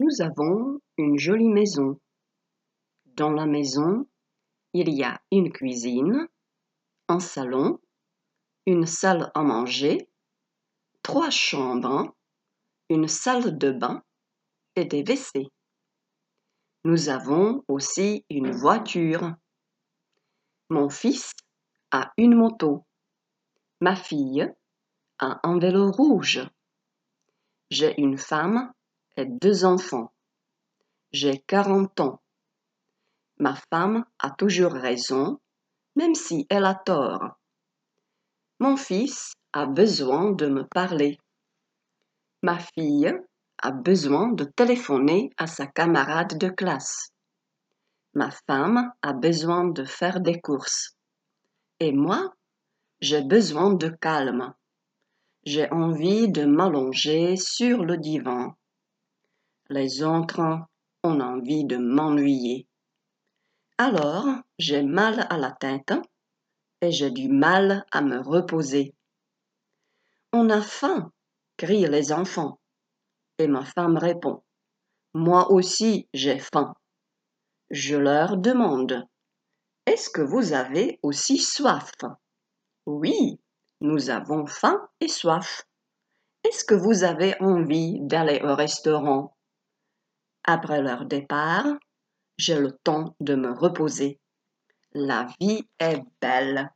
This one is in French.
Nous avons une jolie maison. Dans la maison, il y a une cuisine, un salon, une salle à manger, trois chambres, une salle de bain et des WC. Nous avons aussi une voiture. Mon fils a une moto. Ma fille a un vélo rouge. J'ai une femme deux enfants. J'ai 40 ans. Ma femme a toujours raison, même si elle a tort. Mon fils a besoin de me parler. Ma fille a besoin de téléphoner à sa camarade de classe. Ma femme a besoin de faire des courses. Et moi, j'ai besoin de calme. J'ai envie de m'allonger sur le divan. Les autres ont envie de m'ennuyer. Alors, j'ai mal à la tête et j'ai du mal à me reposer. On a faim, crient les enfants. Et ma femme répond, Moi aussi j'ai faim. Je leur demande, Est-ce que vous avez aussi soif? Oui, nous avons faim et soif. Est-ce que vous avez envie d'aller au restaurant? Après leur départ, j'ai le temps de me reposer. La vie est belle.